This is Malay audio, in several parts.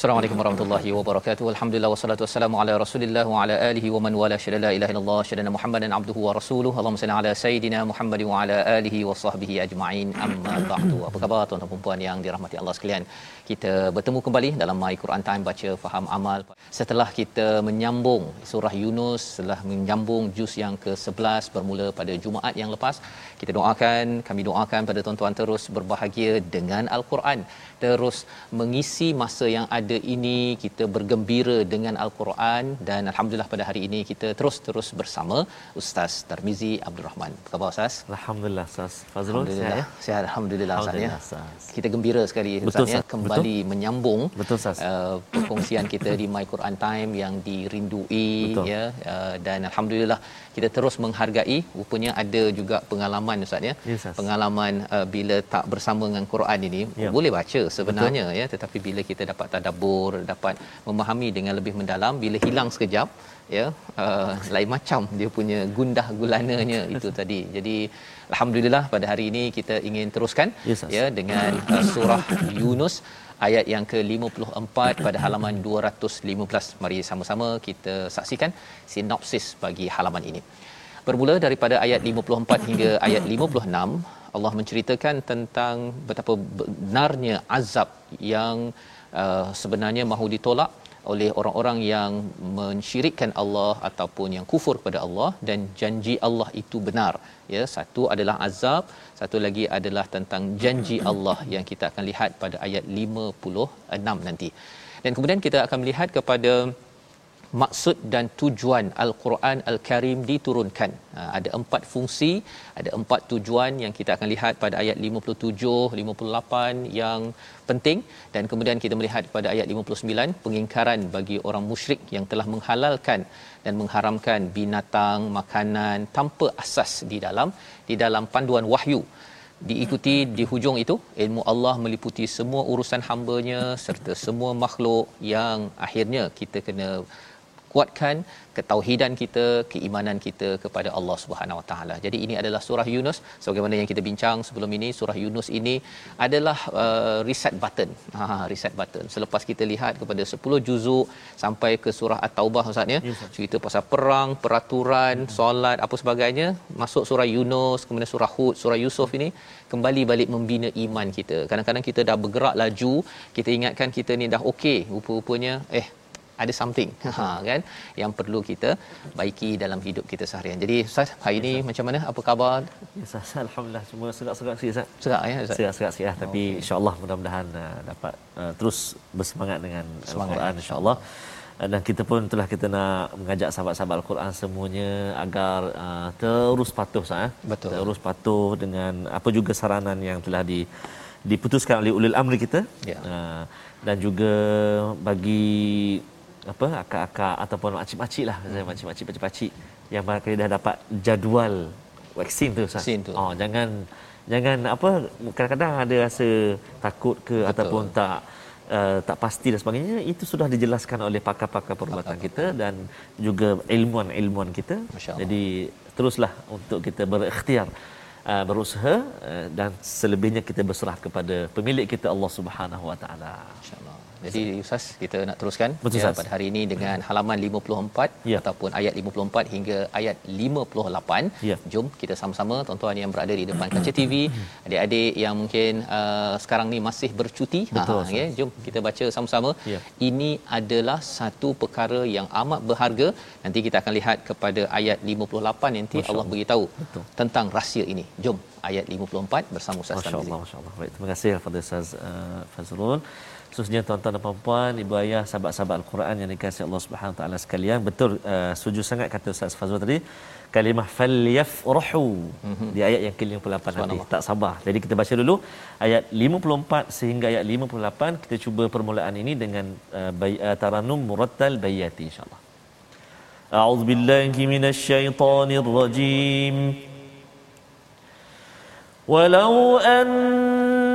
Assalamualaikum warahmatullahi wabarakatuh. Alhamdulillah wassalatu wassalamu ala Rasulillah wa ala alihi wa man wala syada la ilaha illallah syada Muhammadan abduhu wa rasuluhu. Allahumma salli ala sayidina Muhammad wa ala alihi wa sahbihi ajma'in. Amma ba'du. Apa khabar tuan-tuan dan puan yang dirahmati Allah sekalian? Kita bertemu kembali dalam My Quran Time baca faham amal. Setelah kita menyambung surah Yunus, setelah menyambung juz yang ke-11 bermula pada Jumaat yang lepas, kita doakan, kami doakan pada tuan-tuan terus berbahagia dengan Al-Quran. Terus mengisi masa yang ada ini kita bergembira dengan Al-Quran dan alhamdulillah pada hari ini kita terus-terus bersama Ustaz Tarmizi Abdul Rahman. Apa khabar Ustaz? Alhamdulillah Ustaz Fazrul sihat ya? Sihat alhamdulillah Ustaz ya. Kita gembira sekali Betul, Ustaz ya kembali menyambung Betul, Ustaz. uh, perkongsian kita di My Quran Time yang dirindui Betul. ya uh, dan alhamdulillah kita terus menghargai rupanya ada juga pengalaman Ustaz ya. Ustaz. Pengalaman uh, bila tak bersama dengan Quran ini Ya. boleh baca sebenarnya ya tetapi bila kita dapat tadabbur dapat memahami dengan lebih mendalam bila hilang sekejap ya uh, lain macam dia punya gundah gulananya itu tadi jadi alhamdulillah pada hari ini kita ingin teruskan Ya, Ustaz. ya dengan uh, surah Yunus ayat yang ke-54 pada halaman 215 mari sama-sama kita saksikan sinopsis bagi halaman ini. Bermula daripada ayat 54 hingga ayat 56 Allah menceritakan tentang betapa benarnya azab yang uh, sebenarnya mahu ditolak oleh orang-orang yang mensyirikkan Allah ataupun yang kufur kepada Allah dan janji Allah itu benar. Ya satu adalah azab satu lagi adalah tentang janji Allah yang kita akan lihat pada ayat 56 nanti. Dan kemudian kita akan melihat kepada maksud dan tujuan al-Quran al-Karim diturunkan. Ha, ada empat fungsi, ada empat tujuan yang kita akan lihat pada ayat 57, 58 yang penting dan kemudian kita melihat pada ayat 59 pengingkaran bagi orang musyrik yang telah menghalalkan dan mengharamkan binatang, makanan tanpa asas di dalam di dalam panduan wahyu diikuti di hujung itu ilmu Allah meliputi semua urusan hamba-Nya serta semua makhluk yang akhirnya kita kena kuatkan ketauhidan kita, keimanan kita kepada Allah Subhanahu Wa Taala. Jadi ini adalah surah Yunus sebagaimana yang kita bincang sebelum ini surah Yunus ini adalah uh, reset button. Ha reset button. Selepas kita lihat kepada 10 juzuk sampai ke surah At-Taubah Ustaz ya, cerita pasal perang, peraturan, solat apa sebagainya, masuk surah Yunus, kemudian surah Hud, surah Yusuf ini kembali balik membina iman kita. Kadang-kadang kita dah bergerak laju, kita ingatkan kita ni dah okey, rupa-rupanya eh ada something ha kan yang perlu kita baiki dalam hidup kita seharian. Jadi Ustaz, hari ini macam mana? Apa khabar? Ya, Ustaz, Alhamdulillah semua serak-serak sikit Ustaz. Serak ya Ustaz? Serak-serak sikit lah. Tapi Okey. insyaAllah mudah-mudahan uh, dapat uh, terus bersemangat dengan Semangat, Al-Quran insyaAllah. Uh, dan kita pun telah kita nak mengajak sahabat-sahabat Al-Quran semuanya agar uh, terus patuh Ustaz. eh. Betul. Terus patuh dengan apa juga saranan yang telah di diputuskan oleh ulil amri kita. Ya. Uh, dan juga bagi apa akak-akak ataupun makcik-makcik lah hmm. makcik-makcik pakcik-pakcik yang barangkali dah dapat jadual vaksin tu Ustaz. Vaksin tu. Oh jangan jangan apa kadang-kadang ada rasa takut ke Betul. ataupun tak uh, tak pasti dan sebagainya itu sudah dijelaskan oleh pakar-pakar perubatan kita dan juga ilmuan-ilmuan kita. Jadi teruslah untuk kita berikhtiar uh, berusaha uh, dan selebihnya kita berserah kepada pemilik kita Allah Subhanahu Wa Taala. InsyaAllah. Jadi Ustaz, kita nak teruskan Betul, ya, pada hari ini dengan halaman 54 Ya. ataupun ayat 54 hingga ayat 58. Ya. Jom kita sama-sama tuan-tuan yang berada di depan kaca TV, adik-adik yang mungkin uh, sekarang ni masih bercuti. Betul, ya, jom kita baca sama-sama. Ya. Ini adalah satu perkara yang amat berharga. Nanti kita akan lihat kepada ayat 58 nanti Masya Allah beritahu Betul. tentang rahsia ini. Jom ayat 54 bersama Ustaz Masya Tarmizi. Allah, Masya Allah. Baik, terima kasih kepada Ustaz uh, Fazrul khususnya tuan-tuan dan puan-puan, ibu ayah, sahabat-sahabat Al-Quran yang dikasihi Allah Subhanahu taala sekalian. Betul uh, setuju sangat kata Ustaz Fazrul tadi. Kalimah falyafrahu mm-hmm. di ayat yang ke-58 tadi. Tak sabar. Jadi kita baca dulu ayat 54 sehingga ayat 58. Kita cuba permulaan ini dengan uh, bay, uh, taranum murattal bayati insyaallah. A'udzu billahi minasy syaithanir rajim. Walau anna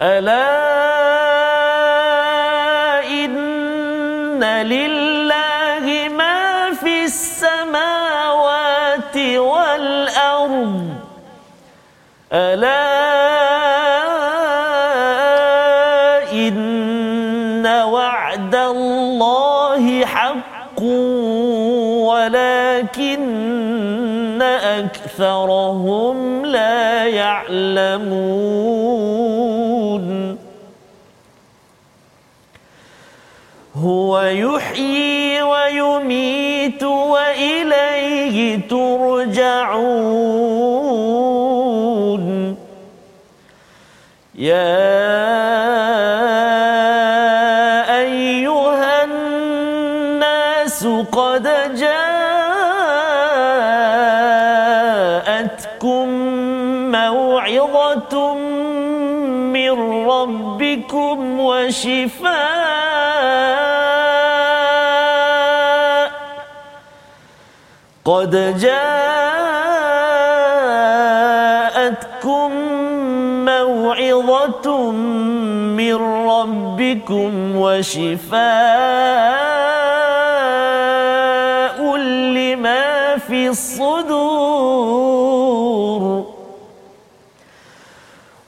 ألا إن لله ما في السماوات والأرض. ألا إن وعد الله حق ولكن أكثرهم لا يعلمون. هو يحيي ويميت وإليه ترجعون. يا أيها الناس قد جاءتكم موعظة من ربكم وشفاء قد جاءتكم موعظة من ربكم وشفاء لما في الصدور.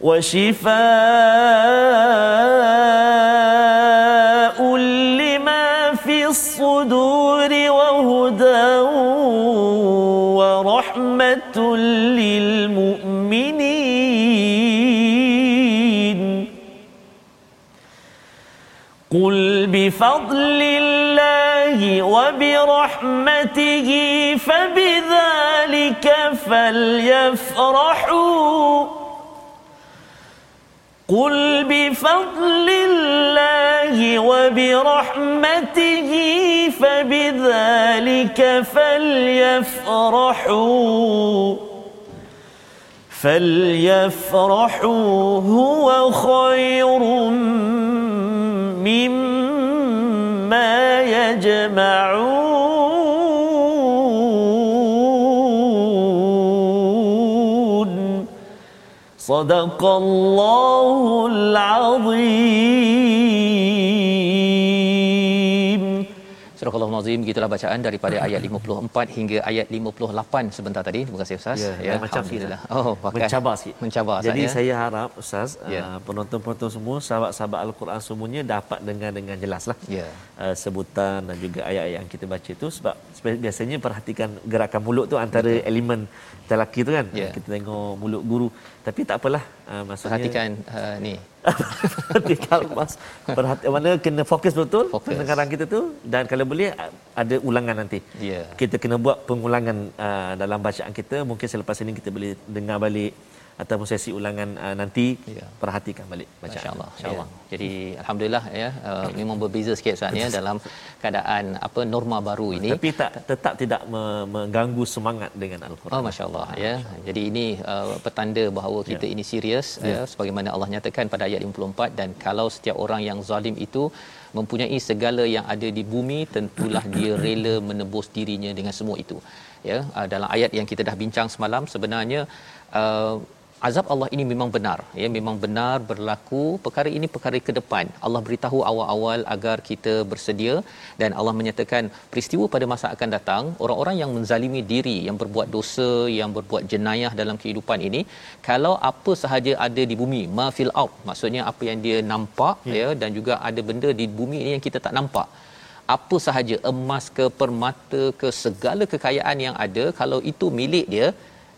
وشفاء قل بفضل الله وبرحمته فبذلك فليفرحوا قل بفضل الله وبرحمته فبذلك فليفرحوا فليفرحوا هو خير مما يجمعون صدق الله العظيم Al-Nazim gitulah bacaan daripada ayat 54 hingga ayat 58 sebentar tadi. Terima kasih Ustaz. Ya, ya macam sikit. Alhamdulillah. Oh, pakai Mencabar sikit. Mencabar Jadi Ustaz, ya. saya harap Ustaz, Ya. uh, penonton-penonton semua, sahabat-sahabat Al-Quran semuanya dapat dengar dengan jelas lah. Ya. Uh, sebutan dan juga ayat-ayat yang kita baca itu sebab sebab biasanya perhatikan gerakan mulut tu antara Betul. elemen lelaki tu kan. Ya. Kita tengok mulut guru. Tapi tak apalah. Uh, maksudnya Perhatikan uh, ni. Perhatikan mas Perhati, mana kena fokus betul Fokus. pendengaran kita tu dan kalau boleh ada ulangan nanti. Ya. Kita kena buat pengulangan uh, dalam bacaan kita. Mungkin selepas ini kita boleh dengar balik ataupun sesi ulangan uh, nanti Ya. perhatikan balik bacaan. Masya-Allah, insya-Allah. Jadi alhamdulillah ya uh, memang berbeza sikit Ustaz ya dalam keadaan apa norma baru ini. Tapi tak tetap tidak me- mengganggu semangat dengan al-Quran. Oh masya-Allah ya. Jadi ini uh, petanda bahawa kita Ya. ini serius ya. ya sebagaimana Allah nyatakan pada ayat 54 dan kalau setiap orang yang zalim itu mempunyai segala yang ada di bumi tentulah dia rela menebus dirinya dengan semua itu. Ya uh, dalam ayat yang kita dah bincang semalam sebenarnya uh, azab Allah ini memang benar ya memang benar berlaku perkara ini perkara ke depan. Allah beritahu awal-awal agar kita bersedia dan Allah menyatakan peristiwa pada masa akan datang orang-orang yang menzalimi diri yang berbuat dosa yang berbuat jenayah dalam kehidupan ini kalau apa sahaja ada di bumi ma fil out maksudnya apa yang dia nampak ya, ya dan juga ada benda di bumi ini yang kita tak nampak. Apa sahaja emas ke permata ke segala kekayaan yang ada kalau itu milik dia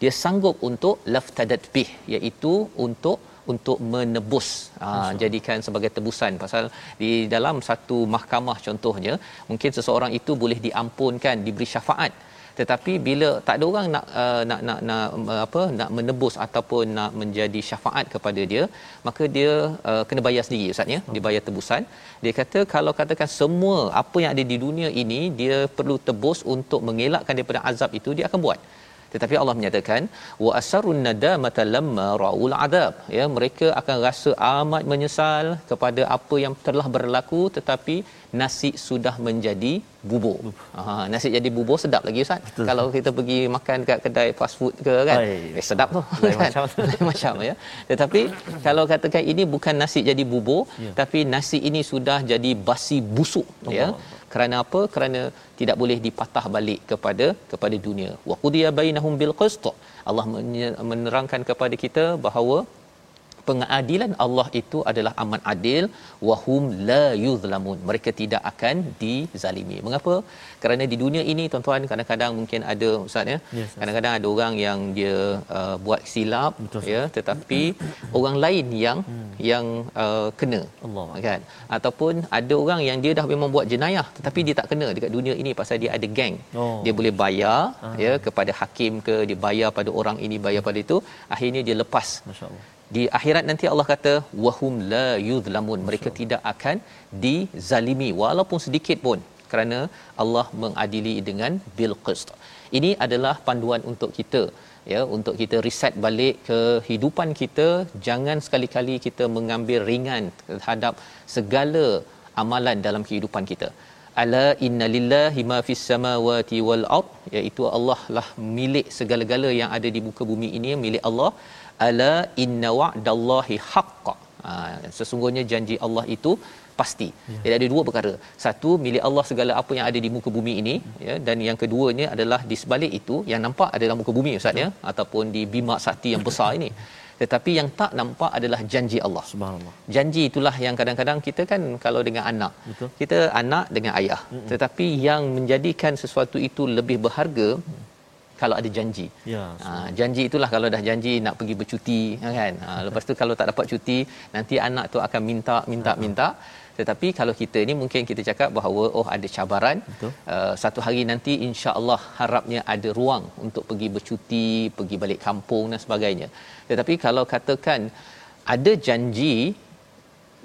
dia sanggup untuk laftadat bih iaitu untuk untuk menebus. Ha, jadikan sebagai tebusan. Pasal di dalam satu mahkamah contohnya mungkin seseorang itu boleh diampunkan diberi syafaat. Tetapi bila tak ada orang nak uh, nak nak nak uh, apa nak menebus ataupun nak menjadi syafaat kepada dia maka dia uh, kena bayar sendiri ustaz ya. Dia bayar tebusan. Dia kata kalau katakan semua apa yang ada di dunia ini dia perlu tebus untuk mengelakkan daripada azab itu dia akan buat tetapi Allah menyatakan wa asarun nadamata lamma raul adab ya mereka akan rasa amat menyesal kepada apa yang telah berlaku tetapi nasi sudah menjadi bubur. Ha nasi jadi bubur sedap lagi ustaz. Betul. Kalau kita pergi makan kat kedai fast food ke kan. Eh sedap tu. Lain kan? macam lain macam ya. Tetapi kalau katakan ini bukan nasi jadi bubur ya. tapi nasi ini sudah jadi basi busuk Allah. ya. Kerana apa? Kerana tidak boleh dipatah balik kepada kepada dunia. Wa qudiya bainahum bil qist. Allah menerangkan kepada kita bahawa pengadilan Allah itu adalah amat adil wahum la yuzlamun mereka tidak akan dizalimi mengapa kerana di dunia ini tuan-tuan kadang-kadang mungkin ada ustaz ya yes, kadang-kadang ada orang yang dia uh, buat silap Betul. ya tetapi orang lain yang hmm. yang uh, kena Allah kan ataupun ada orang yang dia dah memang buat jenayah tetapi hmm. dia tak kena dekat dunia ini pasal dia ada geng oh. dia boleh bayar ah. ya kepada hakim ke dia bayar pada orang ini bayar pada itu akhirnya dia lepas masyaallah di akhirat nanti Allah kata wahum la yuzlamun. Mereka tidak akan dizalimi walaupun sedikit pun kerana Allah mengadili dengan bil qist. Ini adalah panduan untuk kita ya untuk kita reset balik kehidupan kita. Jangan sekali-kali kita mengambil ringan terhadap segala amalan dalam kehidupan kita. Ala inna lillahi ma fis samawati wal ard iaitu Allah lah milik segala-gala yang ada di muka bumi ini milik Allah ala inna wa'dallahi haqq ha, sesungguhnya janji Allah itu pasti. Ya. Jadi ada dua perkara. Satu milik Allah segala apa yang ada di muka bumi ini ya dan yang keduanya adalah di sebalik itu yang nampak adalah muka bumi ustaz ya ataupun di bima sakti yang besar ini. Tetapi yang tak nampak adalah janji Allah. Subhanallah. Janji itulah yang kadang-kadang kita kan kalau dengan anak. Betul. Kita anak dengan ayah. Mm-mm. Tetapi yang menjadikan sesuatu itu lebih berharga mm kalau ada janji. Ya. Ha, janji itulah kalau dah janji nak pergi bercuti kan. Ha, lepas tu kalau tak dapat cuti nanti anak tu akan minta minta minta. Tetapi kalau kita ni mungkin kita cakap bahawa oh ada cabaran. Uh, satu hari nanti insya-Allah harapnya ada ruang untuk pergi bercuti, pergi balik kampung dan sebagainya. Tetapi kalau katakan ada janji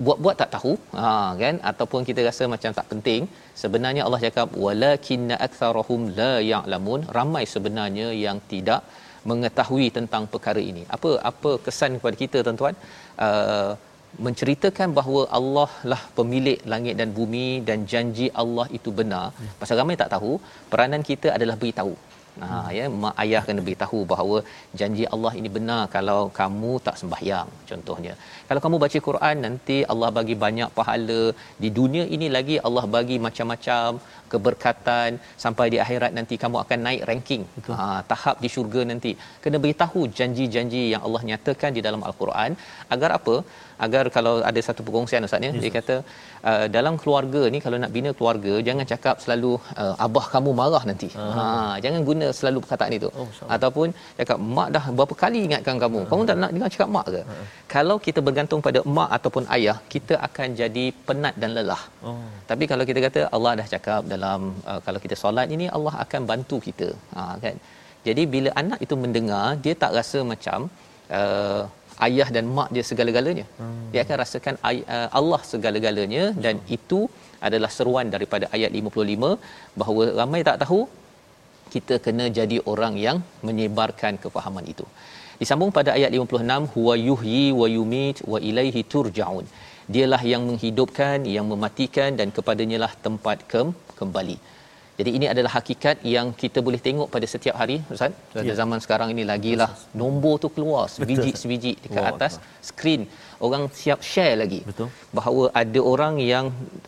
buat-buat tak tahu ha kan? Ataupun kita rasa macam tak penting sebenarnya Allah cakap walakinna aktsarahum la ya'lamun. Ramai sebenarnya yang tidak mengetahui tentang perkara ini. Apa apa kesan kepada kita tuan-tuan? Uh, menceritakan bahawa Allah lah pemilik langit dan bumi dan janji Allah itu benar. Pasal ramai tak tahu peranan kita adalah beritahu Ha ya mak ayah kena beritahu bahawa janji Allah ini benar kalau kamu tak sembahyang contohnya. Kalau kamu baca Quran nanti Allah bagi banyak pahala di dunia ini lagi Allah bagi macam-macam keberkatan sampai di akhirat nanti kamu akan naik ranking. Ha tahap di syurga nanti. Kena beritahu janji-janji yang Allah nyatakan di dalam al-Quran agar apa? agar kalau ada satu perkongsian ustaz ya yes. dia kata uh, dalam keluarga ni kalau nak bina keluarga jangan cakap selalu uh, abah kamu marah nanti uh-huh. ha jangan guna selalu perkataan itu oh, ataupun cakap mak dah berapa kali ingatkan kamu uh-huh. kamu tak nak dengar cakap mak ke uh-huh. kalau kita bergantung pada mak ataupun ayah kita akan jadi penat dan lelah oh. tapi kalau kita kata Allah dah cakap dalam uh, kalau kita solat ini Allah akan bantu kita ha kan jadi bila anak itu mendengar dia tak rasa macam uh, ayah dan mak dia segala-galanya. Hmm. Dia akan rasakan ay- uh, Allah segala-galanya dan hmm. itu adalah seruan daripada ayat 55 bahawa ramai tak tahu kita kena jadi orang yang menyebarkan kefahaman itu. Disambung pada ayat 56 huwa yuhyi wa yumit wa ilaihi turjaun. Dialah yang menghidupkan, yang mematikan dan kepadanya lah tempat kem- kembali. Jadi ini adalah hakikat yang kita boleh tengok pada setiap hari Ustaz. Pada ya. zaman sekarang ini lagilah nombor tu keluar sebiji-sebiji dekat oh, atas skrin. Orang siap share lagi. Betul. Bahawa ada orang yang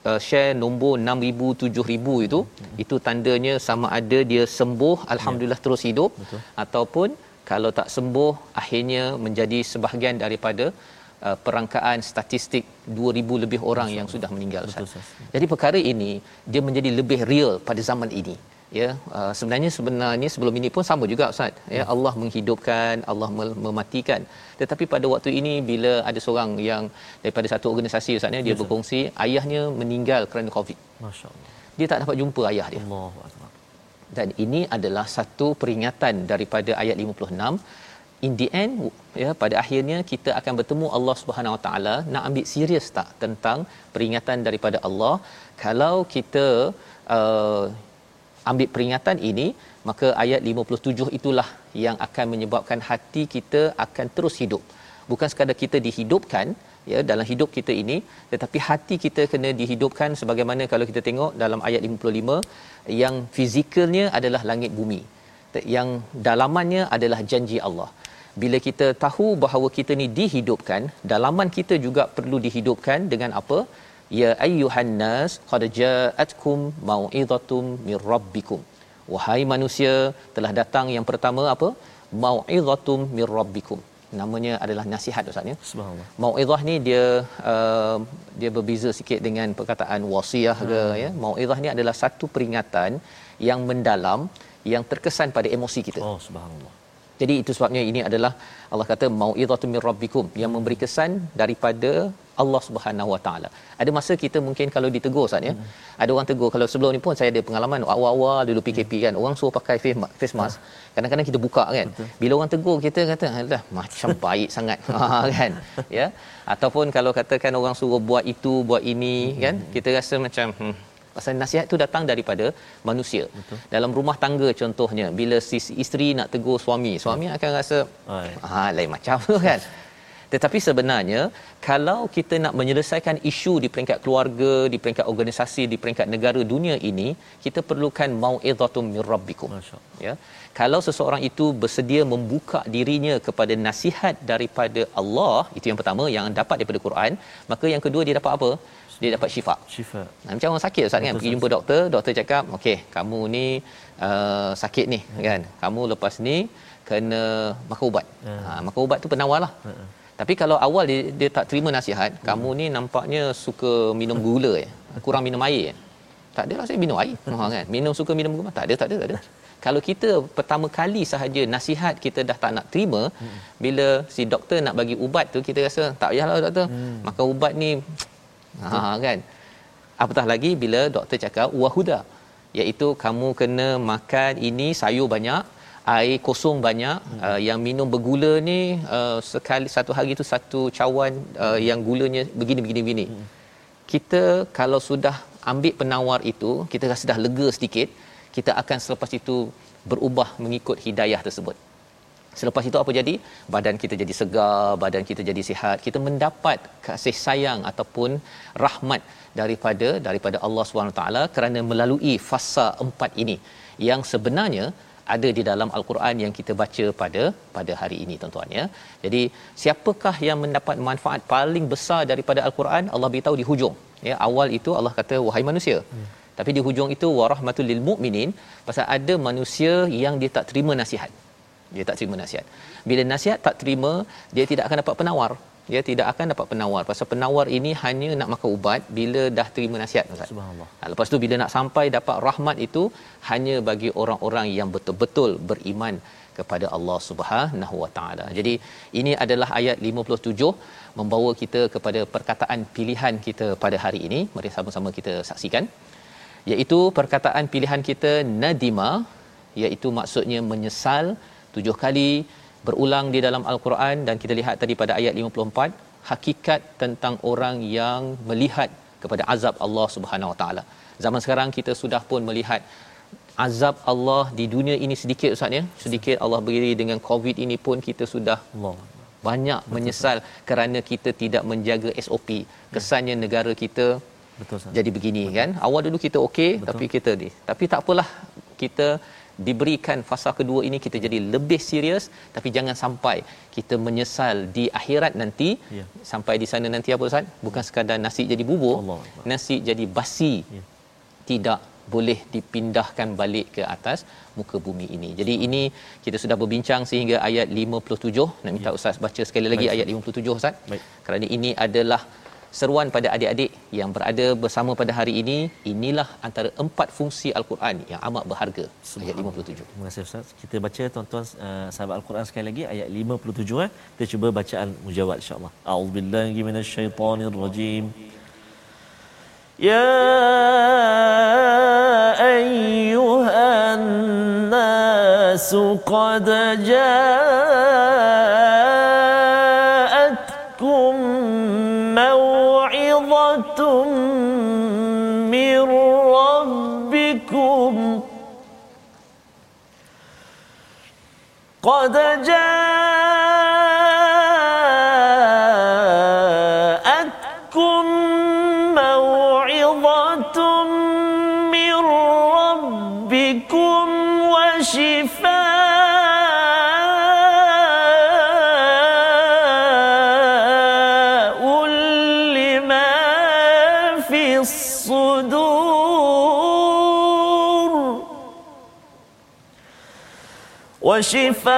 uh, share nombor 6000 7000 itu hmm. itu tandanya sama ada dia sembuh alhamdulillah ya. terus hidup Betul. ataupun kalau tak sembuh akhirnya menjadi sebahagian daripada uh, perangkaan statistik 2000 lebih orang Betul. yang sudah meninggal Betul, Jadi perkara ini dia menjadi lebih real pada zaman ini. Ya, uh, sebenarnya sebenarnya sebelum ini pun sama juga Ustaz. Ya, hmm. Allah menghidupkan, Allah mematikan. Tetapi pada waktu ini bila ada seorang yang daripada satu organisasi Ustaz ya, dia yes, berkongsi ayahnya meninggal kerana Covid. Masya-Allah. Dia tak dapat jumpa ayah dia. Allahu Dan ini adalah satu peringatan daripada ayat 56 in the end ya pada akhirnya kita akan bertemu Allah Subhanahu Wa Taala. Nak ambil serius tak tentang peringatan daripada Allah? Kalau kita uh, ambil peringatan ini maka ayat 57 itulah yang akan menyebabkan hati kita akan terus hidup. Bukan sekadar kita dihidupkan ya dalam hidup kita ini tetapi hati kita kena dihidupkan sebagaimana kalau kita tengok dalam ayat 55 yang fizikalnya adalah langit bumi. Yang dalamannya adalah janji Allah bila kita tahu bahawa kita ni dihidupkan dalaman kita juga perlu dihidupkan dengan apa? Ya ayyuhan nas qad ja'atkum mau'izatum mir rabbikum. Wahai manusia telah datang yang pertama apa? Mau'izatum mir rabbikum. Namanya adalah nasihat ustaz ya? Subhanallah. Mau'izah ni dia uh, dia berbeza sikit dengan perkataan wasiah ke hmm. ya? Mau'izah ni adalah satu peringatan yang mendalam yang terkesan pada emosi kita. Oh subhanallah jadi itu sebabnya ini adalah Allah kata mau'izatun mir rabbikum yang memberi kesan daripada Allah Subhanahu Wa Taala. Ada masa kita mungkin kalau ditegur Ustaz ya. Hmm. Ada orang tegur kalau sebelum ni pun saya ada pengalaman awal-awal dulu PKP hmm. kan orang suruh pakai face mask. Hmm. Kadang-kadang kita buka kan. Betul. Bila orang tegur kita kata alah macam baik sangat ha, kan. Ya. Ataupun kalau katakan orang suruh buat itu buat ini hmm. kan kita rasa macam hmm, pasal nasihat itu datang daripada manusia. Betul. dalam rumah tangga contohnya bila si isteri nak tegur suami suami hmm. akan rasa ah lain macam tu kan? Tetapi sebenarnya kalau kita nak menyelesaikan isu di peringkat keluarga di peringkat organisasi di peringkat negara dunia ini kita perlukan mau'izatum mir rabbikum. Ya. Kalau seseorang itu bersedia membuka dirinya kepada nasihat daripada Allah itu yang pertama yang dapat daripada Quran maka yang kedua dia dapat apa dia dapat syifa. Syifa. Nah, macam orang sakit Ustaz kan pergi jumpa doktor, doktor cakap, "Okey, kamu ni uh, sakit ni hmm. kan. Kamu lepas ni kena makan ubat." Hmm. Ha, makan ubat tu penawarlah. Hmm. Tapi kalau awal dia, dia tak terima nasihat, hmm. kamu ni nampaknya suka minum gula ya. Kurang minum air. Ya? Tak adalah saya minum air. Ha, kan. Minum suka minum gula. Tak ada, tak ada, tak ada. Kalau kita pertama kali sahaja nasihat kita dah tak nak terima, hmm. bila si doktor nak bagi ubat tu kita rasa tak payahlah doktor. Hmm. Makan ubat ni Ha kan. Apatah lagi bila doktor cakap wahuda iaitu kamu kena makan ini sayur banyak, air kosong banyak, hmm. uh, yang minum bergula ni uh, sekali satu hari tu satu cawan uh, yang gulanya begini begini begini. Hmm. Kita kalau sudah ambil penawar itu, kita rasa dah lega sedikit, kita akan selepas itu berubah mengikut hidayah tersebut. Selepas itu apa jadi? Badan kita jadi segar, badan kita jadi sihat. Kita mendapat kasih sayang ataupun rahmat daripada daripada Allah SWT kerana melalui fasa empat ini yang sebenarnya ada di dalam al-Quran yang kita baca pada pada hari ini tuan-tuan ya. Jadi siapakah yang mendapat manfaat paling besar daripada al-Quran? Allah beritahu di hujung. Ya, awal itu Allah kata wahai manusia. Hmm. Tapi di hujung itu warahmatul lil mukminin pasal ada manusia yang dia tak terima nasihat dia tak terima nasihat bila nasihat tak terima dia tidak akan dapat penawar dia tidak akan dapat penawar pasal penawar ini hanya nak makan ubat bila dah terima nasihat subhanallah ha, lepas tu bila nak sampai dapat rahmat itu hanya bagi orang-orang yang betul-betul beriman kepada Allah Subhanahu Wa Taala. Jadi ini adalah ayat 57 membawa kita kepada perkataan pilihan kita pada hari ini. Mari sama-sama kita saksikan. Iaitu perkataan pilihan kita nadima iaitu maksudnya menyesal tujuh kali berulang di dalam al-Quran dan kita lihat tadi pada ayat 54 hakikat tentang orang yang melihat kepada azab Allah Subhanahu Wa Taala. Zaman sekarang kita sudah pun melihat azab Allah di dunia ini sedikit ustaz ya. Sedikit Allah beri dengan Covid ini pun kita sudah Allah. banyak menyesal kerana kita tidak menjaga SOP. Kesannya negara kita Betul Ustaz. jadi begini kan awal dulu kita okey tapi kita ni tapi tak apalah kita diberikan fasa kedua ini kita jadi lebih serius tapi jangan sampai kita menyesal di akhirat nanti Ya. sampai di sana nanti apa ustaz bukan sekadar nasi jadi bubur Allah nasi jadi basi Ya. tidak boleh dipindahkan balik ke atas muka bumi ini. Jadi ini kita sudah berbincang sehingga ayat 57. Nak minta ustaz baca sekali lagi Baik. ayat 57 ustaz. Baik. Kerana ini adalah seruan pada adik-adik yang berada bersama pada hari ini inilah antara empat fungsi al-Quran yang amat berharga. Ayat 57 terima kasih ustaz. Kita baca tuan-tuan eh, sahabat al-Quran sekali lagi ayat 57 eh. Kita cuba bacaan mujawad insyaallah. A'udzubillahi minasyaitonirrajim ya ayyuhan nas qad jaa قد جاءتكم موعظة من ربكم وشفاء وشفاء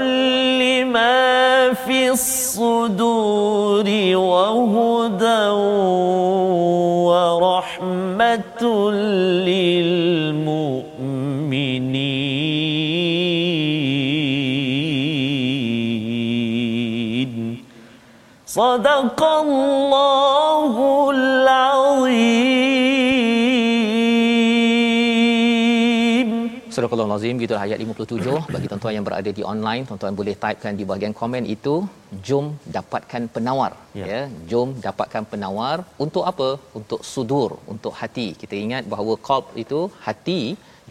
لما في الصدور وهدى ورحمة للمؤمنين. صدق الله Surah Al-Azim gitu ayat 57 bagi tuan-tuan yang berada di online tuan-tuan boleh typekan di bahagian komen itu jom dapatkan penawar. Ya. ya jom dapatkan penawar. Untuk apa? Untuk sudur untuk hati. Kita ingat bahawa qalb itu hati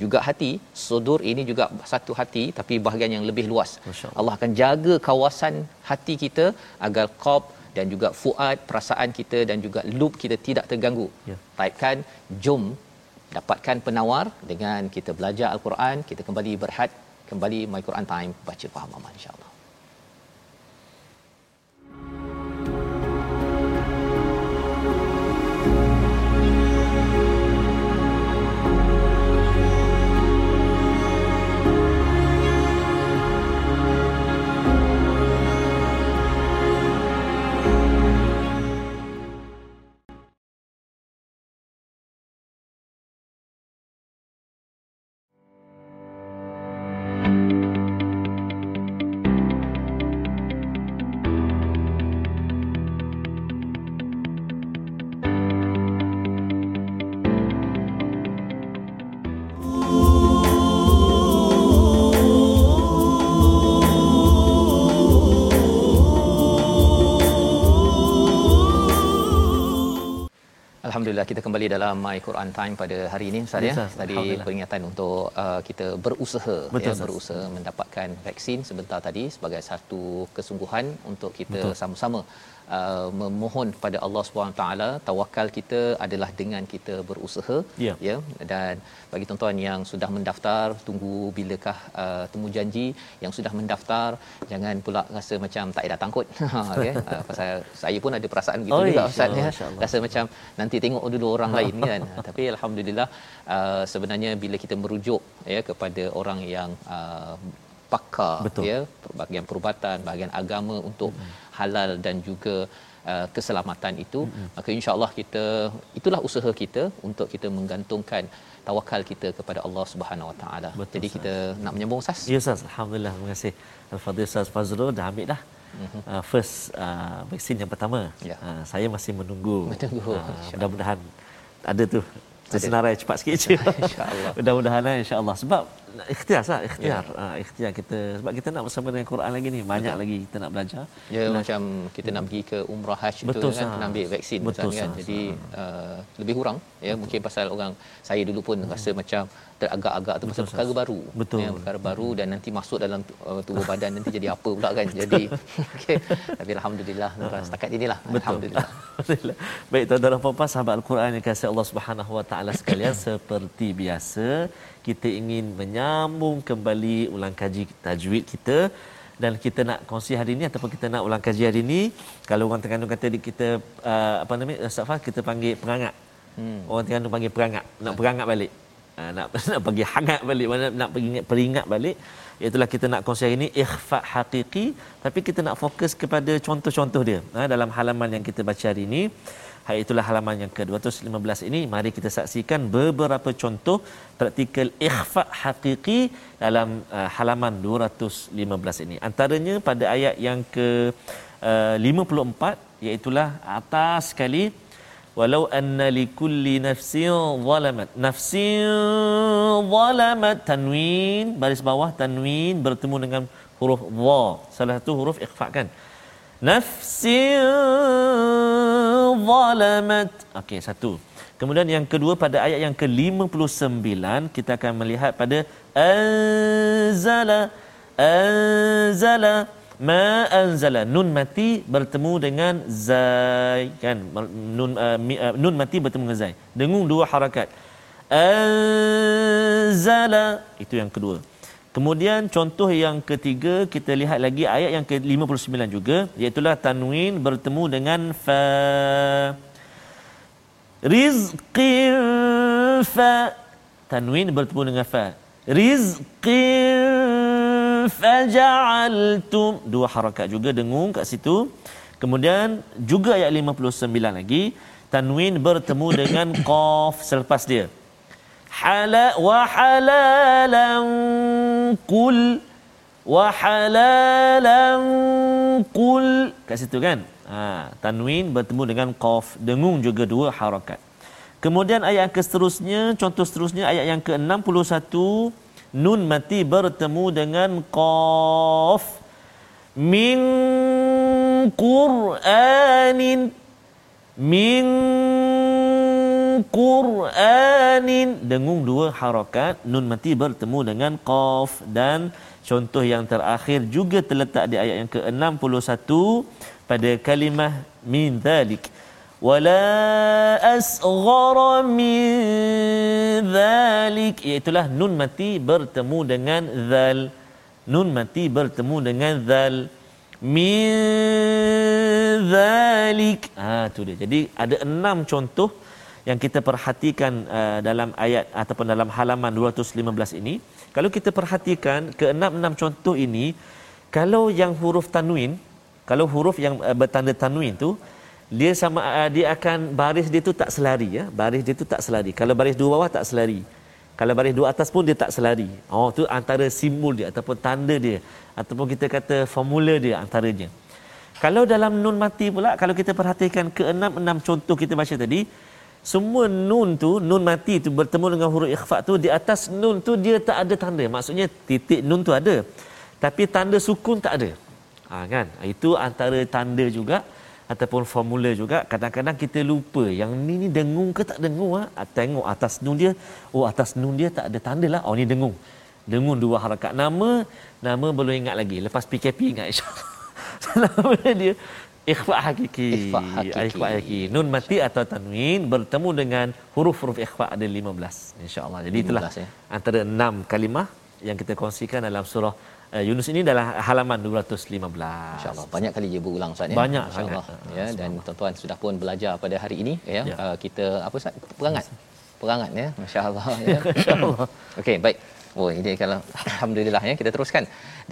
juga hati. Sudur ini juga satu hati tapi bahagian yang lebih luas. Allah. Allah akan jaga kawasan hati kita agar qalb dan juga fuad perasaan kita dan juga loop kita tidak terganggu. Ya. typekan jom dapatkan penawar dengan kita belajar al-Quran kita kembali berhad kembali my Quran time baca faham aman insyaallah Alhamdulillah kita kembali dalam My Quran Time pada hari ini Ustaz ya. Tadi peringatan untuk uh, kita berusaha Betul, ya berusaha mendapatkan vaksin sebentar tadi sebagai satu kesungguhan untuk kita Betul. sama-sama uh, memohon pada Allah Subhanahu taala tawakal kita adalah dengan kita berusaha Ya. ya. Dan bagi tuan-tuan yang sudah mendaftar tunggu bilakah uh, temu janji yang sudah mendaftar jangan pula rasa macam tak ada takut ya. Uh, pasal saya pun ada perasaan gitu Oh, juga ustaz ya. rasa macam nanti tengok dulu orang lain kan. Tapi alhamdulillah uh, sebenarnya bila kita merujuk ya kepada orang yang uh, pakar Betul. ya bahagian perubatan bahagian agama untuk halal dan juga uh, keselamatan itu maka insyaallah kita itulah usaha kita untuk kita menggantungkan tawakal kita kepada Allah Subhanahu Wa Taala. Jadi Ustaz. kita nak menyambung Ustaz. Ya Ustaz, Alhamdulillah. Terima kasih. Al-Fadhil Ustaz Fazrul dah ambil dah. Uh, first uh, vaksin yang pertama. Ya. Uh, saya masih menunggu. Menunggu, Uh, mudah-mudahan ada tu tersenarai cepat sikit je. InsyaAllah. Mudah-mudahan eh, insya-Allah sebab ikhtiar sah ikhtiar. Ya. Uh, ikhtiar kita sebab kita nak bersama dengan Quran lagi ni, banyak Betul. lagi kita nak belajar. Ya nah. macam kita nak pergi ke umrah haji Betul, tu kan sah. kena ambil vaksin Betul, misalnya kan. sah, Jadi uh, lebih kurang ya mungkin pasal orang saya dulu pun rasa macam teragak-agak tu pasal perkara baru. Betul. Ya perkara baru dan nanti masuk dalam uh, tubuh badan nanti jadi apa pula kan. Jadi okey. Tapi alhamdulillah Nura setakat inilah. Betul. Alhamdulillah. Alhamdulillah. Baik tuan-tuan dan puan-puan sahabat Al-Quran yang kasih Allah Subhanahu Wa Taala sekalian seperti biasa kita ingin menyambung kembali ulang kaji tajwid kita dan kita nak kongsi hari ini ataupun kita nak ulang kaji hari ini kalau orang Terengganu kata di- kita uh, apa namanya Ustaz Fah kita panggil perangat. Hmm. Orang Terengganu panggil perangat, nak perangat balik. Uh, nak nak bagi hangat balik mana nak peringat peringat balik itulah kita nak kongsi hari ini ikhfa haqiqi tapi kita nak fokus kepada contoh-contoh dia. Ha, dalam halaman yang kita baca hari ini Ha, itulah halaman yang ke-215 ini mari kita saksikan beberapa contoh praktikal ikhfa haqiqi dalam uh, halaman 215 ini. Antaranya pada ayat yang ke uh, 54 iaitu atas sekali walau anna likulli nafsin zalamat. Nafsin zalamat tanwin baris bawah tanwin bertemu dengan huruf dha. Salah satu huruf ikhfa kan nafsin zalamat. Okey satu. Kemudian yang kedua pada ayat yang ke-59 kita akan melihat pada anzala anzala ma anzala nun mati bertemu dengan zai. Kan? Nun uh, mi, uh, nun mati bertemu dengan zai. Dengung dua harakat. Anzala. Itu yang kedua. Kemudian contoh yang ketiga kita lihat lagi ayat yang ke-59 juga iaitu tanwin bertemu dengan fa. Rizqin fa. Tanwin bertemu dengan fa. Rizqin faja'altum dua harakat juga dengung kat situ. Kemudian juga ayat 59 lagi tanwin bertemu dengan qaf selepas dia. Hala wa halalan qul wa halalan qul kat situ kan? Ha tanwin bertemu dengan qaf. Dengung juga dua harakat. Kemudian ayat yang seterusnya contoh seterusnya ayat yang ke-61 nun mati bertemu dengan qaf min qur'anin. Min Qur'anin. Dengung dua harakat nun mati bertemu dengan qaf. Dan contoh yang terakhir juga terletak di ayat yang ke-61 pada kalimah min dhalik wala asghara min dhalik iaitu nun mati bertemu dengan zal. Nun mati bertemu dengan zal. Min dhalik ha tu dia. Jadi ada enam contoh yang kita perhatikan uh, dalam ayat ataupun dalam halaman 215 ini. Kalau kita perhatikan keenam-enam contoh ini kalau yang huruf tanwin kalau huruf yang uh, bertanda tanwin tu dia sama uh, dia akan baris dia tu tak selari ya. Baris dia tu tak selari. Kalau baris dua bawah tak selari. Kalau baris dua atas pun dia tak selari. Oh tu antara simbol dia ataupun tanda dia. Ataupun kita kata formula dia antaranya. Kalau dalam nun mati pula kalau kita perhatikan keenam-enam contoh kita baca tadi semua nun tu nun mati tu bertemu dengan huruf ikhfa tu di atas nun tu dia tak ada tanda. Maksudnya titik nun tu ada. Tapi tanda sukun tak ada. Ha, kan? Itu antara tanda juga ataupun formula juga kadang-kadang kita lupa yang ni ni dengung ke tak dengung ah ha? tengok atas nun dia oh atas nun dia tak ada tanda lah oh ni dengung dengung dua harakat nama nama belum ingat lagi lepas PKP ingat insyaallah nama dia ikhfa hakiki. Ikhfa hakiki. Ikhfa hakiki. Nun mati atau tanwin bertemu dengan huruf-huruf ikhfa ada 15 insya-Allah. Jadi itulah 15, ya. antara enam kalimah yang kita kongsikan dalam surah uh, Yunus ini dalam halaman 215. InsyaAllah banyak kali dia berulang Ustaz ya. Banyak InsyaAllah sangat. ya dan tuan-tuan sudah pun belajar pada hari ini ya, Ya. Uh, kita apa Ustaz perangat. Perangat ya. Masya-Allah ya. Masya-Allah. Okey baik. Oh ini kalau alhamdulillah ya kita teruskan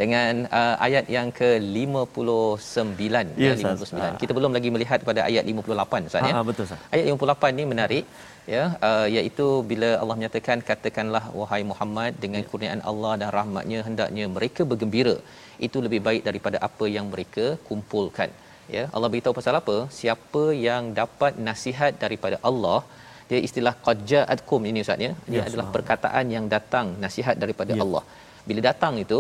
dengan uh, ayat yang ke-59 Ya, ya, Ustaz. 59. Ah. Kita belum lagi melihat pada ayat 58 Ustaz ya. Ah, betul, Ustaz. Ayat 58 ni menarik ya uh, iaitu bila Allah menyatakan katakanlah wahai Muhammad dengan kurniaan Allah dan rahmatnya hendaknya mereka bergembira. Itu lebih baik daripada apa yang mereka kumpulkan. Ya Allah beritahu pasal apa? Siapa yang dapat nasihat daripada Allah dia istilah qad ja'atkum ini ustaz ya. Dia Ya, adalah perkataan yang datang nasihat daripada Ya. Allah bila datang itu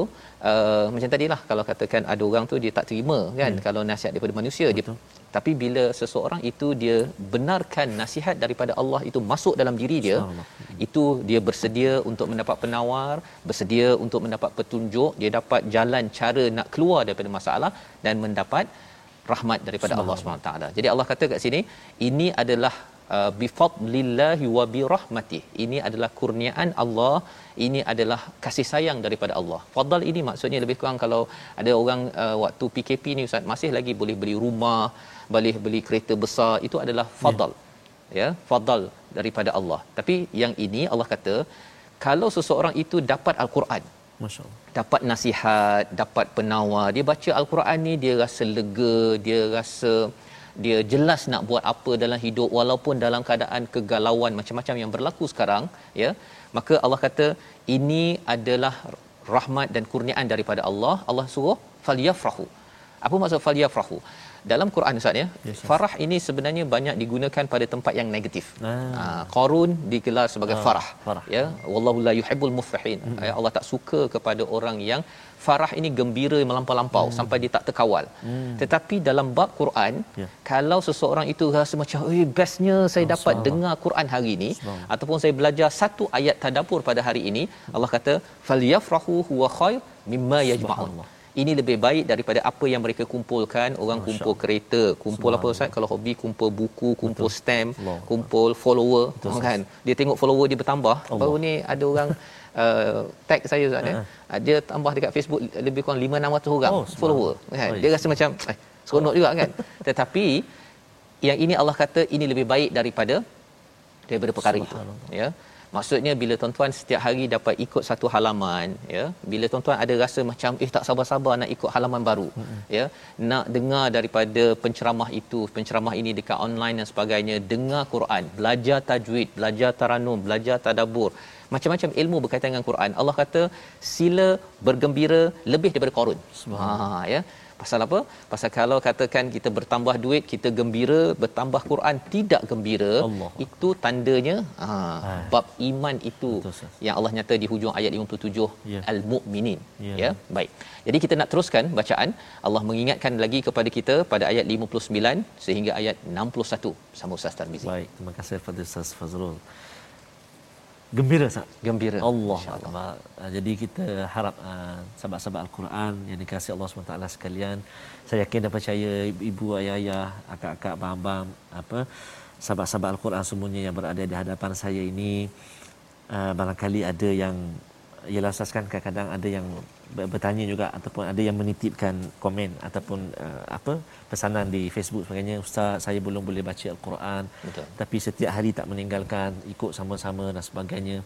uh, macam tadilah kalau katakan ada orang tu dia tak terima kan Ya. kalau nasihat daripada manusia dia tapi bila seseorang itu dia benarkan nasihat daripada Allah itu masuk dalam diri dia Subhanallah. itu dia bersedia untuk mendapat penawar bersedia untuk mendapat petunjuk dia dapat jalan cara nak keluar daripada masalah dan mendapat rahmat daripada Allah Subhanahu taala. Jadi Allah kata kat sini ini adalah uh, bi fadlillahi wa bi rahmatih. Ini adalah kurniaan Allah, ini adalah kasih sayang daripada Allah. Fadal ini maksudnya lebih kurang kalau ada orang uh, waktu PKP ni ustaz masih lagi boleh beli rumah, boleh beli kereta besar, itu adalah fadal. Ya, fadal daripada Allah. Tapi yang ini Allah kata kalau seseorang itu dapat al-Quran, Masya-Allah. dapat nasihat, dapat penawar. Dia baca al-Quran ni dia rasa lega, dia rasa dia jelas nak buat apa dalam hidup walaupun dalam keadaan kegalauan macam-macam yang berlaku sekarang, ya. Maka Allah kata ini adalah rahmat dan kurniaan daripada Allah. Allah suruh falyafrahu. Apa maksud falyafrahu? Dalam Quran Ustaz ya, Yes, farah ini sebenarnya banyak digunakan pada tempat yang negatif. Ah. Ah, Qarun digelar sebagai Ah, farah. farah. Ya, wallahu la yuhibbul mufrahin. Hmm. Ya, Allah tak suka kepada orang yang farah ini gembira melampau-lampau Hmm. sampai dia tak terkawal. Tetapi dalam bab Quran, Ya. kalau seseorang itu rasa macam, "Eh, bestnya saya Oh, dapat dengar Quran hari ini ataupun saya belajar satu ayat tadabbur pada hari ini." Allah kata, "Falyafrahu huwa khair mimma yajma'un." Ini lebih baik daripada apa yang mereka kumpulkan. Orang kumpul kereta, kumpul apa Ustaz? Kalau hobi kumpul buku, kumpul stamp, Allah. kumpul follower, Betul, kan? Dia tengok follower dia bertambah. Baru ni ada orang uh, tag saya Ustaz ya. Uh, Dia tambah dekat Facebook lebih kurang 5 600 orang Oh, follower kan. Baik. Dia rasa macam eh, seronok juga kan. Tetapi yang ini Allah kata ini lebih baik daripada daripada perkara itu ya maksudnya bila tuan-tuan setiap hari dapat ikut satu halaman ya bila tuan-tuan ada rasa macam eh tak sabar-sabar nak ikut halaman baru mm-hmm. ya nak dengar daripada penceramah itu penceramah ini dekat online dan sebagainya dengar Quran belajar tajwid belajar taranum belajar tadabbur macam-macam ilmu berkaitan dengan Quran. Allah kata sila bergembira lebih daripada korun. Ha ya Pasal apa? Pasal kalau katakan kita bertambah duit, kita gembira, bertambah Quran tidak gembira, Allah. itu tandanya ha, bab iman itu Betul, yang Allah nyata di hujung ayat 57 Ya. al-mukminin Ya. ya baik jadi kita nak teruskan bacaan Allah mengingatkan lagi kepada kita pada ayat 59 sehingga ayat 61 sama Ustaz Tarmizi Baik, terima kasih kepada Ustaz Fazrul. Gembira Ustaz. gembira Allah Akbar. Ah, Jadi kita harap uh, sahabat-sahabat Al-Quran yang dikasihi Allah SWT sekalian, saya yakin dan percaya ibu, ayah-ayah, akak-akak, abang-abang, apa sahabat-sahabat Al-Quran semuanya yang berada di hadapan saya ini uh, barangkali ada yang ialah Ustaz kan kadang-kadang ada yang bertanya juga ataupun ada yang menitipkan komen ataupun uh, apa pesanan di Facebook sebagainya ustaz saya belum boleh baca al-Quran. Betul. tapi setiap hari tak meninggalkan ikut sama-sama dan sebagainya.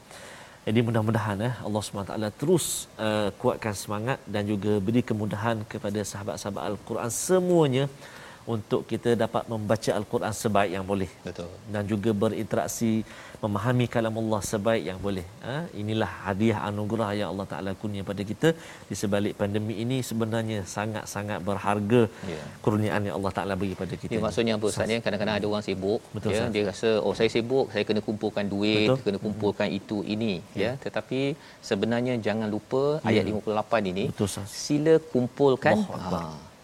Jadi mudah-mudahan eh Allah SWT terus uh, kuatkan semangat dan juga beri kemudahan kepada sahabat-sahabat al-Quran semuanya untuk kita dapat membaca al-Quran sebaik yang boleh. Betul. Dan juga berinteraksi memahami kalam Allah sebaik yang boleh. Ha? Inilah hadiah anugerah yang Allah Taala kurnia pada kita. Di sebalik pandemi ini sebenarnya sangat-sangat berharga Ya. kurniaan yang Allah Taala bagi pada kita. Ya, maksudnya apa Ustaz? Ya kadang-kadang ada orang sibuk Betul, ya. Dia rasa oh saya sibuk saya kena kumpulkan duit Betul. kena kumpulkan itu ini ya. Tetapi sebenarnya jangan lupa ayat 58 ini Betul, sila kumpulkan ha,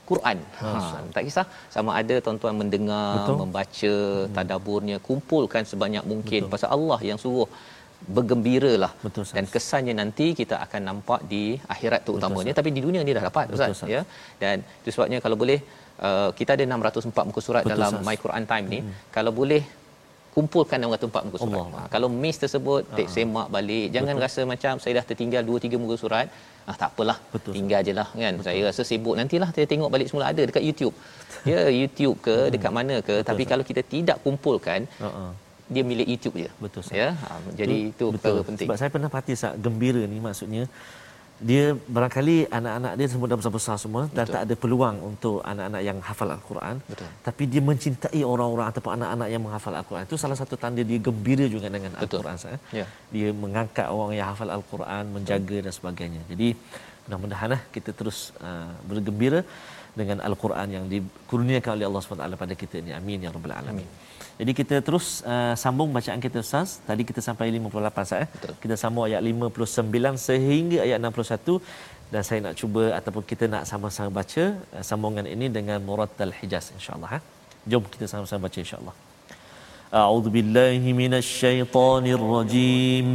Quran. Ha, tak kisah. Sama ada tuan-tuan mendengar, Betul. membaca tadaburnya, kumpulkan sebanyak mungkin Betul. pasal Allah yang suruh bergembiralah. Betul, dan kesannya nanti kita akan nampak di akhirat terutamanya tapi di dunia ni dah dapat Betul, ustaz ya. Dan itu sebabnya kalau boleh uh, kita ada 604 muka surat Betul, dalam Ustaz. My Quran Time ni. Kalau boleh kumpulkan 604 muka surat. Allah. Ha, kalau miss tersebut take semak balik. Jangan Betul. rasa macam saya dah tertinggal 2 3 muka surat. Ah tak apalah. Betul, Tinggal je lah kan. Saya rasa sibuk nantilah saya tengok balik semula ada dekat YouTube. Ya YouTube ke dekat mana ke tapi kalau kita tidak kumpulkan Ha-ha. dia milik YouTube je. Betul, Ustaz. Ya. Ha, jadi itu perkara penting. Sebab saya pernah perhati saat gembira ni maksudnya dia barangkali anak-anak dia semua dah besar-besar semua dan Betul. tak ada peluang untuk anak-anak yang hafal al-Quran. Betul. Tapi dia mencintai orang-orang ataupun anak-anak yang menghafal al-Quran. Itu salah satu tanda dia gembira juga dengan Betul. al-Quran saya. Ya. Dia mengangkat orang yang hafal al-Quran, menjaga dan sebagainya. Jadi mudah-mudahan lah kita terus uh, bergembira dengan al-Quran yang dikurniakan oleh Allah SWT pada kita ini amin ya rabbal alamin jadi kita terus uh, sambung bacaan kita Ustaz tadi kita sampai 58 Ustaz eh Betul. kita sambung ayat 59 sehingga ayat 61 dan saya nak cuba ataupun kita nak sama-sama baca uh, sambungan ini dengan Murattal Hijaz insyaallah eh jom kita sama-sama baca insyaallah أعوذ بالله من الشيطان الرجيم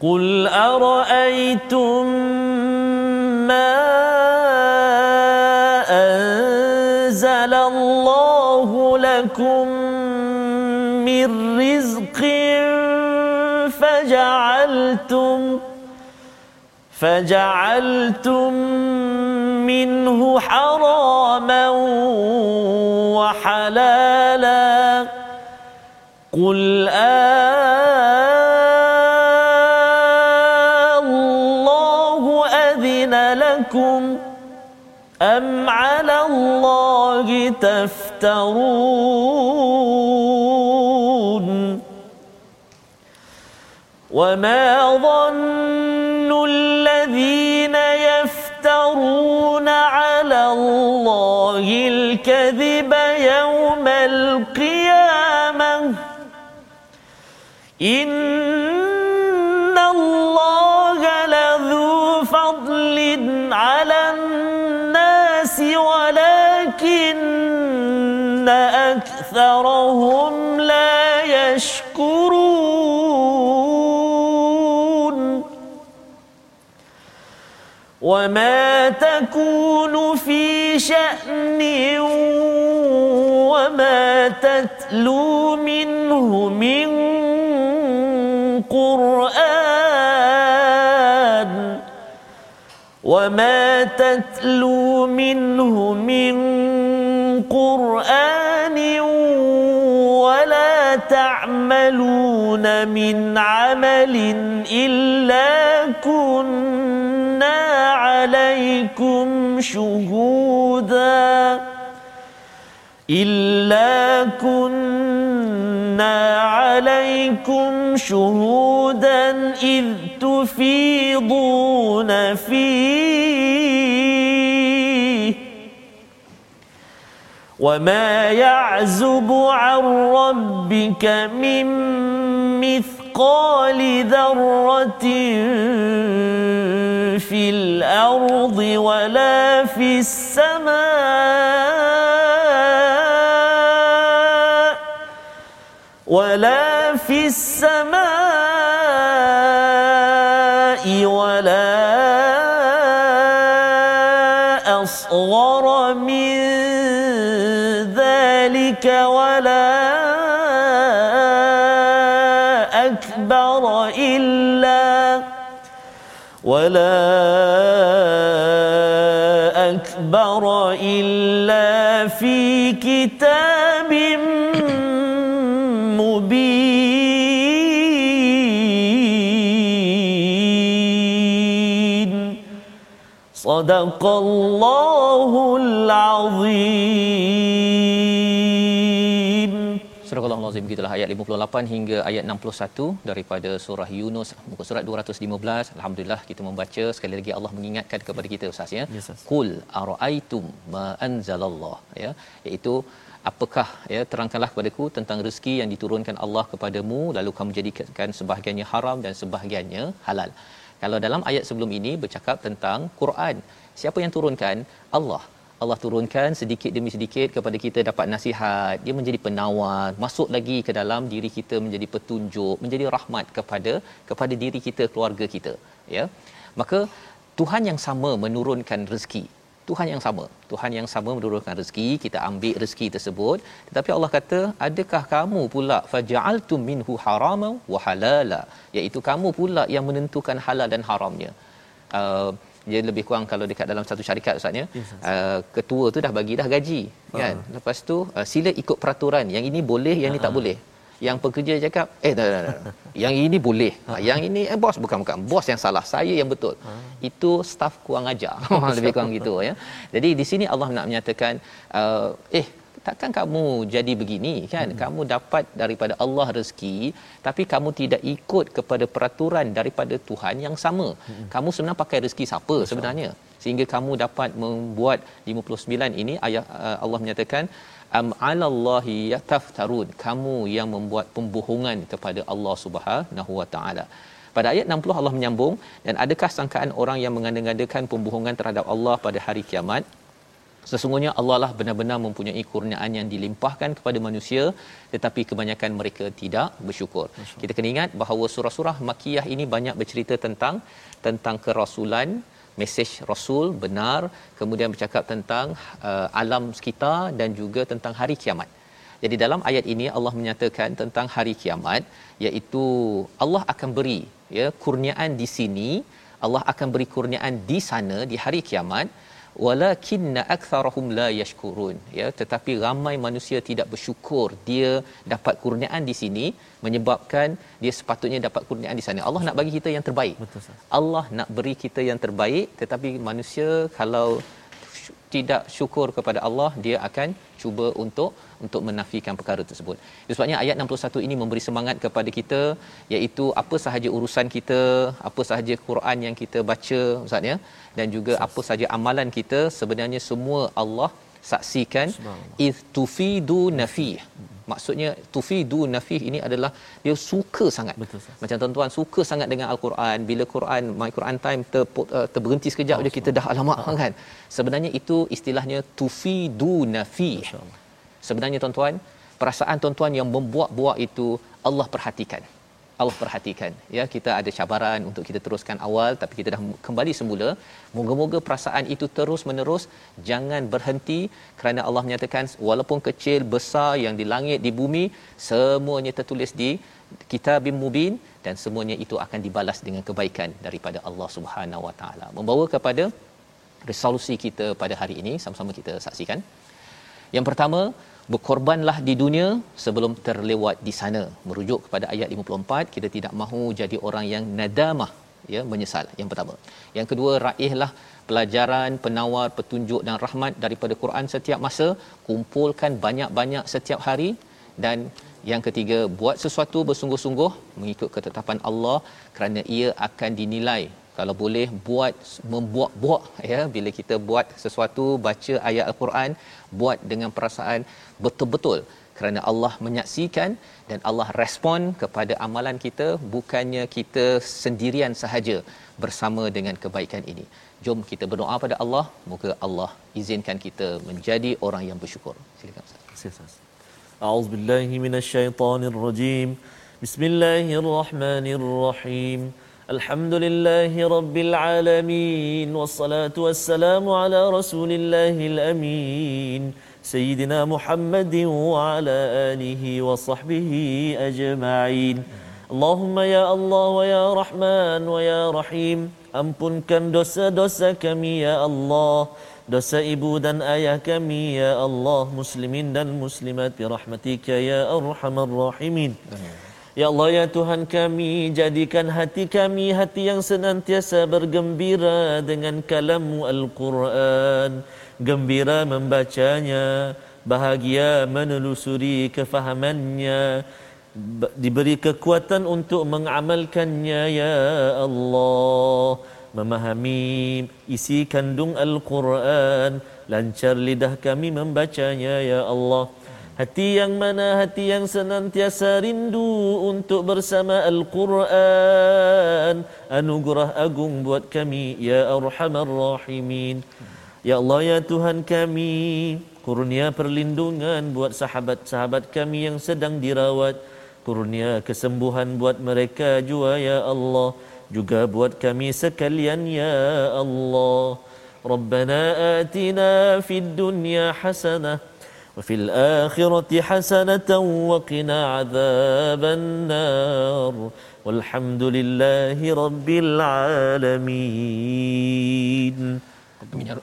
قل أرأيتم ما أنزل الله لكم من رزق فجعلتم فجعلتم منه حراما وحلالا قل آه الله أذن لكم أم على الله تفترون وما ظن الذين يفترون على الله الكذب يوم القيامة إن وما تكون في شأن وما تتلو منه من قرآن وما تتلو منه من قرآن ولا تعملون من عمل إلا عليكم شهودا إلا كنا عليكم شهودا إذ تفيضون فيه وما يعزب عن ربك من مثقال ذرة في الأرض ولا في السماء ولا في السماء أكبر إلا في كتاب مبين. صدق الله العظيم. Surah Al-Azim gitulah ayat 58 hingga ayat 61 daripada surah Yunus muka surat 215 alhamdulillah kita membaca. Sekali lagi Allah mengingatkan kepada kita ustaz ya. Yes, qul araaitum ma anzalallah ya. Iaitu apakah ya terangkanlah kepadaku tentang rezeki yang diturunkan Allah kepadamu lalu kamu jadikan sebahagiannya haram dan sebahagiannya halal. Kalau dalam ayat sebelum ini bercakap tentang Quran siapa yang turunkan? Allah Allah turunkan sedikit demi sedikit kepada kita dapat nasihat. Dia menjadi penawar. Masuk lagi ke dalam diri kita menjadi petunjuk menjadi rahmat kepada kepada diri kita keluarga kita ya. Maka Tuhan yang sama menurunkan rezeki. Tuhan yang sama. Tuhan yang sama menurunkan rezeki. Kita ambil rezeki tersebut. Tetapi Allah kata adakah kamu pula faja'altum minhu harama wa halala? Iaitu kamu pula yang menentukan halal dan haramnya. Uh, dia lebih kurang kalau dekat dalam satu syarikat ustaz ya. Yes, uh, ketua tu dah bagi dah gaji kan? Lepas tu uh, sila ikut peraturan. Yang ini boleh yang ini tak boleh. Yang pekerja cakap eh tak, tak, tak, tak. yang ini boleh. Ha, yang ini eh bos. Bukan bukan. Bos yang salah. Saya yang betul. Itu staff kurang ajar. Lebih kurang gitu ya. Jadi di sini Allah nak menyatakan uh, eh takkan kamu jadi begini kan? Hmm. kamu dapat daripada Allah rezeki tapi kamu tidak ikut kepada peraturan daripada Tuhan yang sama. Hmm. kamu sebenarnya pakai rezeki siapa sebenarnya? Sehingga kamu dapat membuat 59 ini ayat uh, Allah menyatakan am 'alallahi yataftarun. Kamu yang membuat pembohongan kepada Allah Subhanahu wa taala. Pada ayat 60 Allah menyambung dan adakah sangkaan orang yang mengandang-andangkan pembohongan terhadap Allah pada hari kiamat Sesungguhnya Allah lah benar-benar mempunyai kurniaan yang dilimpahkan kepada manusia tetapi kebanyakan mereka tidak bersyukur. Kita kena ingat bahawa surah-surah Makkiyah ini banyak bercerita tentang tentang kerasulan, mesej rasul benar, kemudian bercakap tentang uh, alam sekitar dan juga tentang hari kiamat. Jadi dalam ayat ini Allah menyatakan tentang hari kiamat iaitu Allah akan beri ya kurniaan di sini, Allah akan beri kurniaan di sana di hari kiamat walakinna aktsarahum la yashkurun. Ya tetapi ramai manusia tidak bersyukur dia dapat kurniaan di sini menyebabkan dia sepatutnya dapat kurniaan di sana. Allah nak bagi kita yang terbaik. Betul, Ustaz. Allah nak beri kita yang terbaik tetapi manusia kalau tidak syukur kepada Allah dia akan cuba untuk untuk menafikan perkara tersebut. Sebabnya ayat 61 ini memberi semangat kepada kita iaitu apa sahaja urusan kita, apa sahaja Quran yang kita baca ustaz ya dan juga apa sahaja amalan kita sebenarnya semua Allah saksikan iz tufidu nafih. Maksudnya tufidu nafih ini adalah dia suka sangat. Betul. Macam tuan-tuan suka sangat dengan al-Quran. Bila Quran my Quran time ter, uh, terberhenti sekejap je kita dah alamak kan. Sebenarnya itu istilahnya tufidu nafih. Sebenarnya tuan-tuan, perasaan tuan-tuan yang membuak-buak itu Allah perhatikan. Allah perhatikan. Ya, kita ada cabaran untuk kita teruskan awal tapi kita dah kembali semula. Moga-moga perasaan itu terus-menerus jangan berhenti kerana Allah menyatakan walaupun kecil, besar yang di langit, di bumi, semuanya tertulis di kitabim mubin dan semuanya itu akan dibalas dengan kebaikan daripada Allah Subhanahu Wa Taala. Membawa kepada resolusi kita pada hari ini sama-sama kita saksikan. Yang pertama, berkorbanlah di dunia sebelum terlewat di sana. Merujuk kepada ayat 54, kita tidak mahu jadi orang yang nadamah, ya, menyesal. Yang pertama. Yang kedua, raihlah pelajaran, penawar, petunjuk dan rahmat daripada Quran setiap masa, kumpulkan banyak-banyak setiap hari dan yang ketiga, buat sesuatu bersungguh-sungguh mengikut ketetapan Allah kerana ia akan dinilai kalau boleh buat membuat-buat ya bila kita buat sesuatu baca ayat al-Quran buat dengan perasaan betul-betul. Kerana Allah menyaksikan dan Allah respon kepada amalan kita bukannya kita sendirian sahaja bersama dengan kebaikan ini. Jom kita berdoa pada Allah. Moga Allah izinkan kita menjadi orang yang bersyukur. Silakan ustaz. A'udzu billahi minasyaitonir rajim bismillahirrahmanirrahim. الشيطان الرجيم بسم الله الرحمن الرحيم الحمد لله رب العالمين والصلاة والسلام على رسول الله الأمين سيدنا محمد وعلى آله وصحبه أجمعين اللهم يا الله ويا رحمن ويا رحيم ampunkan dosa-dosa kami ya Allah dosa ibu dan ayah kami ya Allah muslimin dan muslimat bi rahmatika ya arhamar rahimin Ya Allah ya Tuhan kami jadikan hati kami hati yang senantiasa bergembira dengan kalammu Al-Quran. Gembira membacanya bahagia menelusuri kefahamannya diberi kekuatan untuk mengamalkannya ya Allah. Memahami isi kandung Al-Quran lancar lidah kami membacanya ya Allah Hati yang mana hati yang senantiasa rindu untuk bersama Al-Quran. Anugerah agung buat kami Ya Arhamar Rahimin. Ya Allah ya Tuhan kami Kurnia perlindungan buat sahabat-sahabat kami yang sedang dirawat. Kurnia kesembuhan buat mereka juga ya Allah. Juga buat kami sekalian ya Allah. Rabbana atina fid dunya hasanah وفي الآخرة حسنة وقنا عذاب النار والحمد لله رب العالمين Amin ya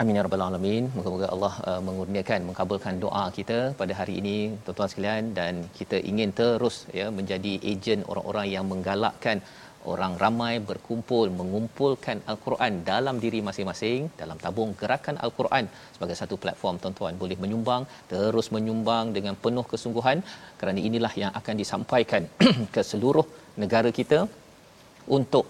Amin ya rabbal alamin. Moga-moga Allah uh, mengurniakan mengabulkan doa kita pada hari ini tuan-tuan sekalian dan kita ingin terus ya menjadi ejen orang-orang yang menggalakkan orang ramai berkumpul mengumpulkan al-Quran dalam diri masing-masing dalam tabung gerakan al-Quran. Sebagai satu platform tuan-tuan boleh menyumbang terus menyumbang dengan penuh kesungguhan. Kerana inilah yang akan disampaikan ke seluruh negara kita untuk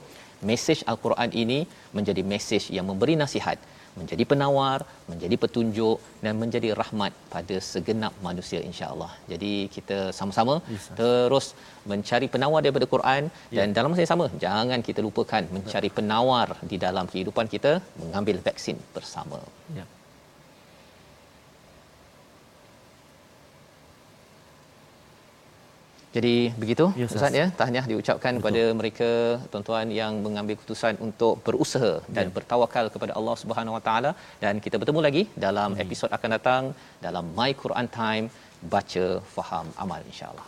mesej al-Quran ini menjadi mesej yang memberi nasihat menjadi penawar, menjadi petunjuk dan menjadi rahmat pada segenap manusia insya-Allah. Jadi kita sama-sama yes, terus mencari penawar daripada Quran yeah. dan dalam masa yang sama jangan kita lupakan mencari penawar di dalam kehidupan kita mengambil vaksin bersama. Ya. Yeah. Jadi begitu ya, Ustaz ya tahniah diucapkan Betul. kepada mereka tuan-tuan yang mengambil keputusan untuk berusaha dan ya. bertawakal kepada Allah Subhanahu Wa Taala dan kita bertemu lagi dalam hmm. episod akan datang dalam My Quran Time baca faham amal insya-Allah.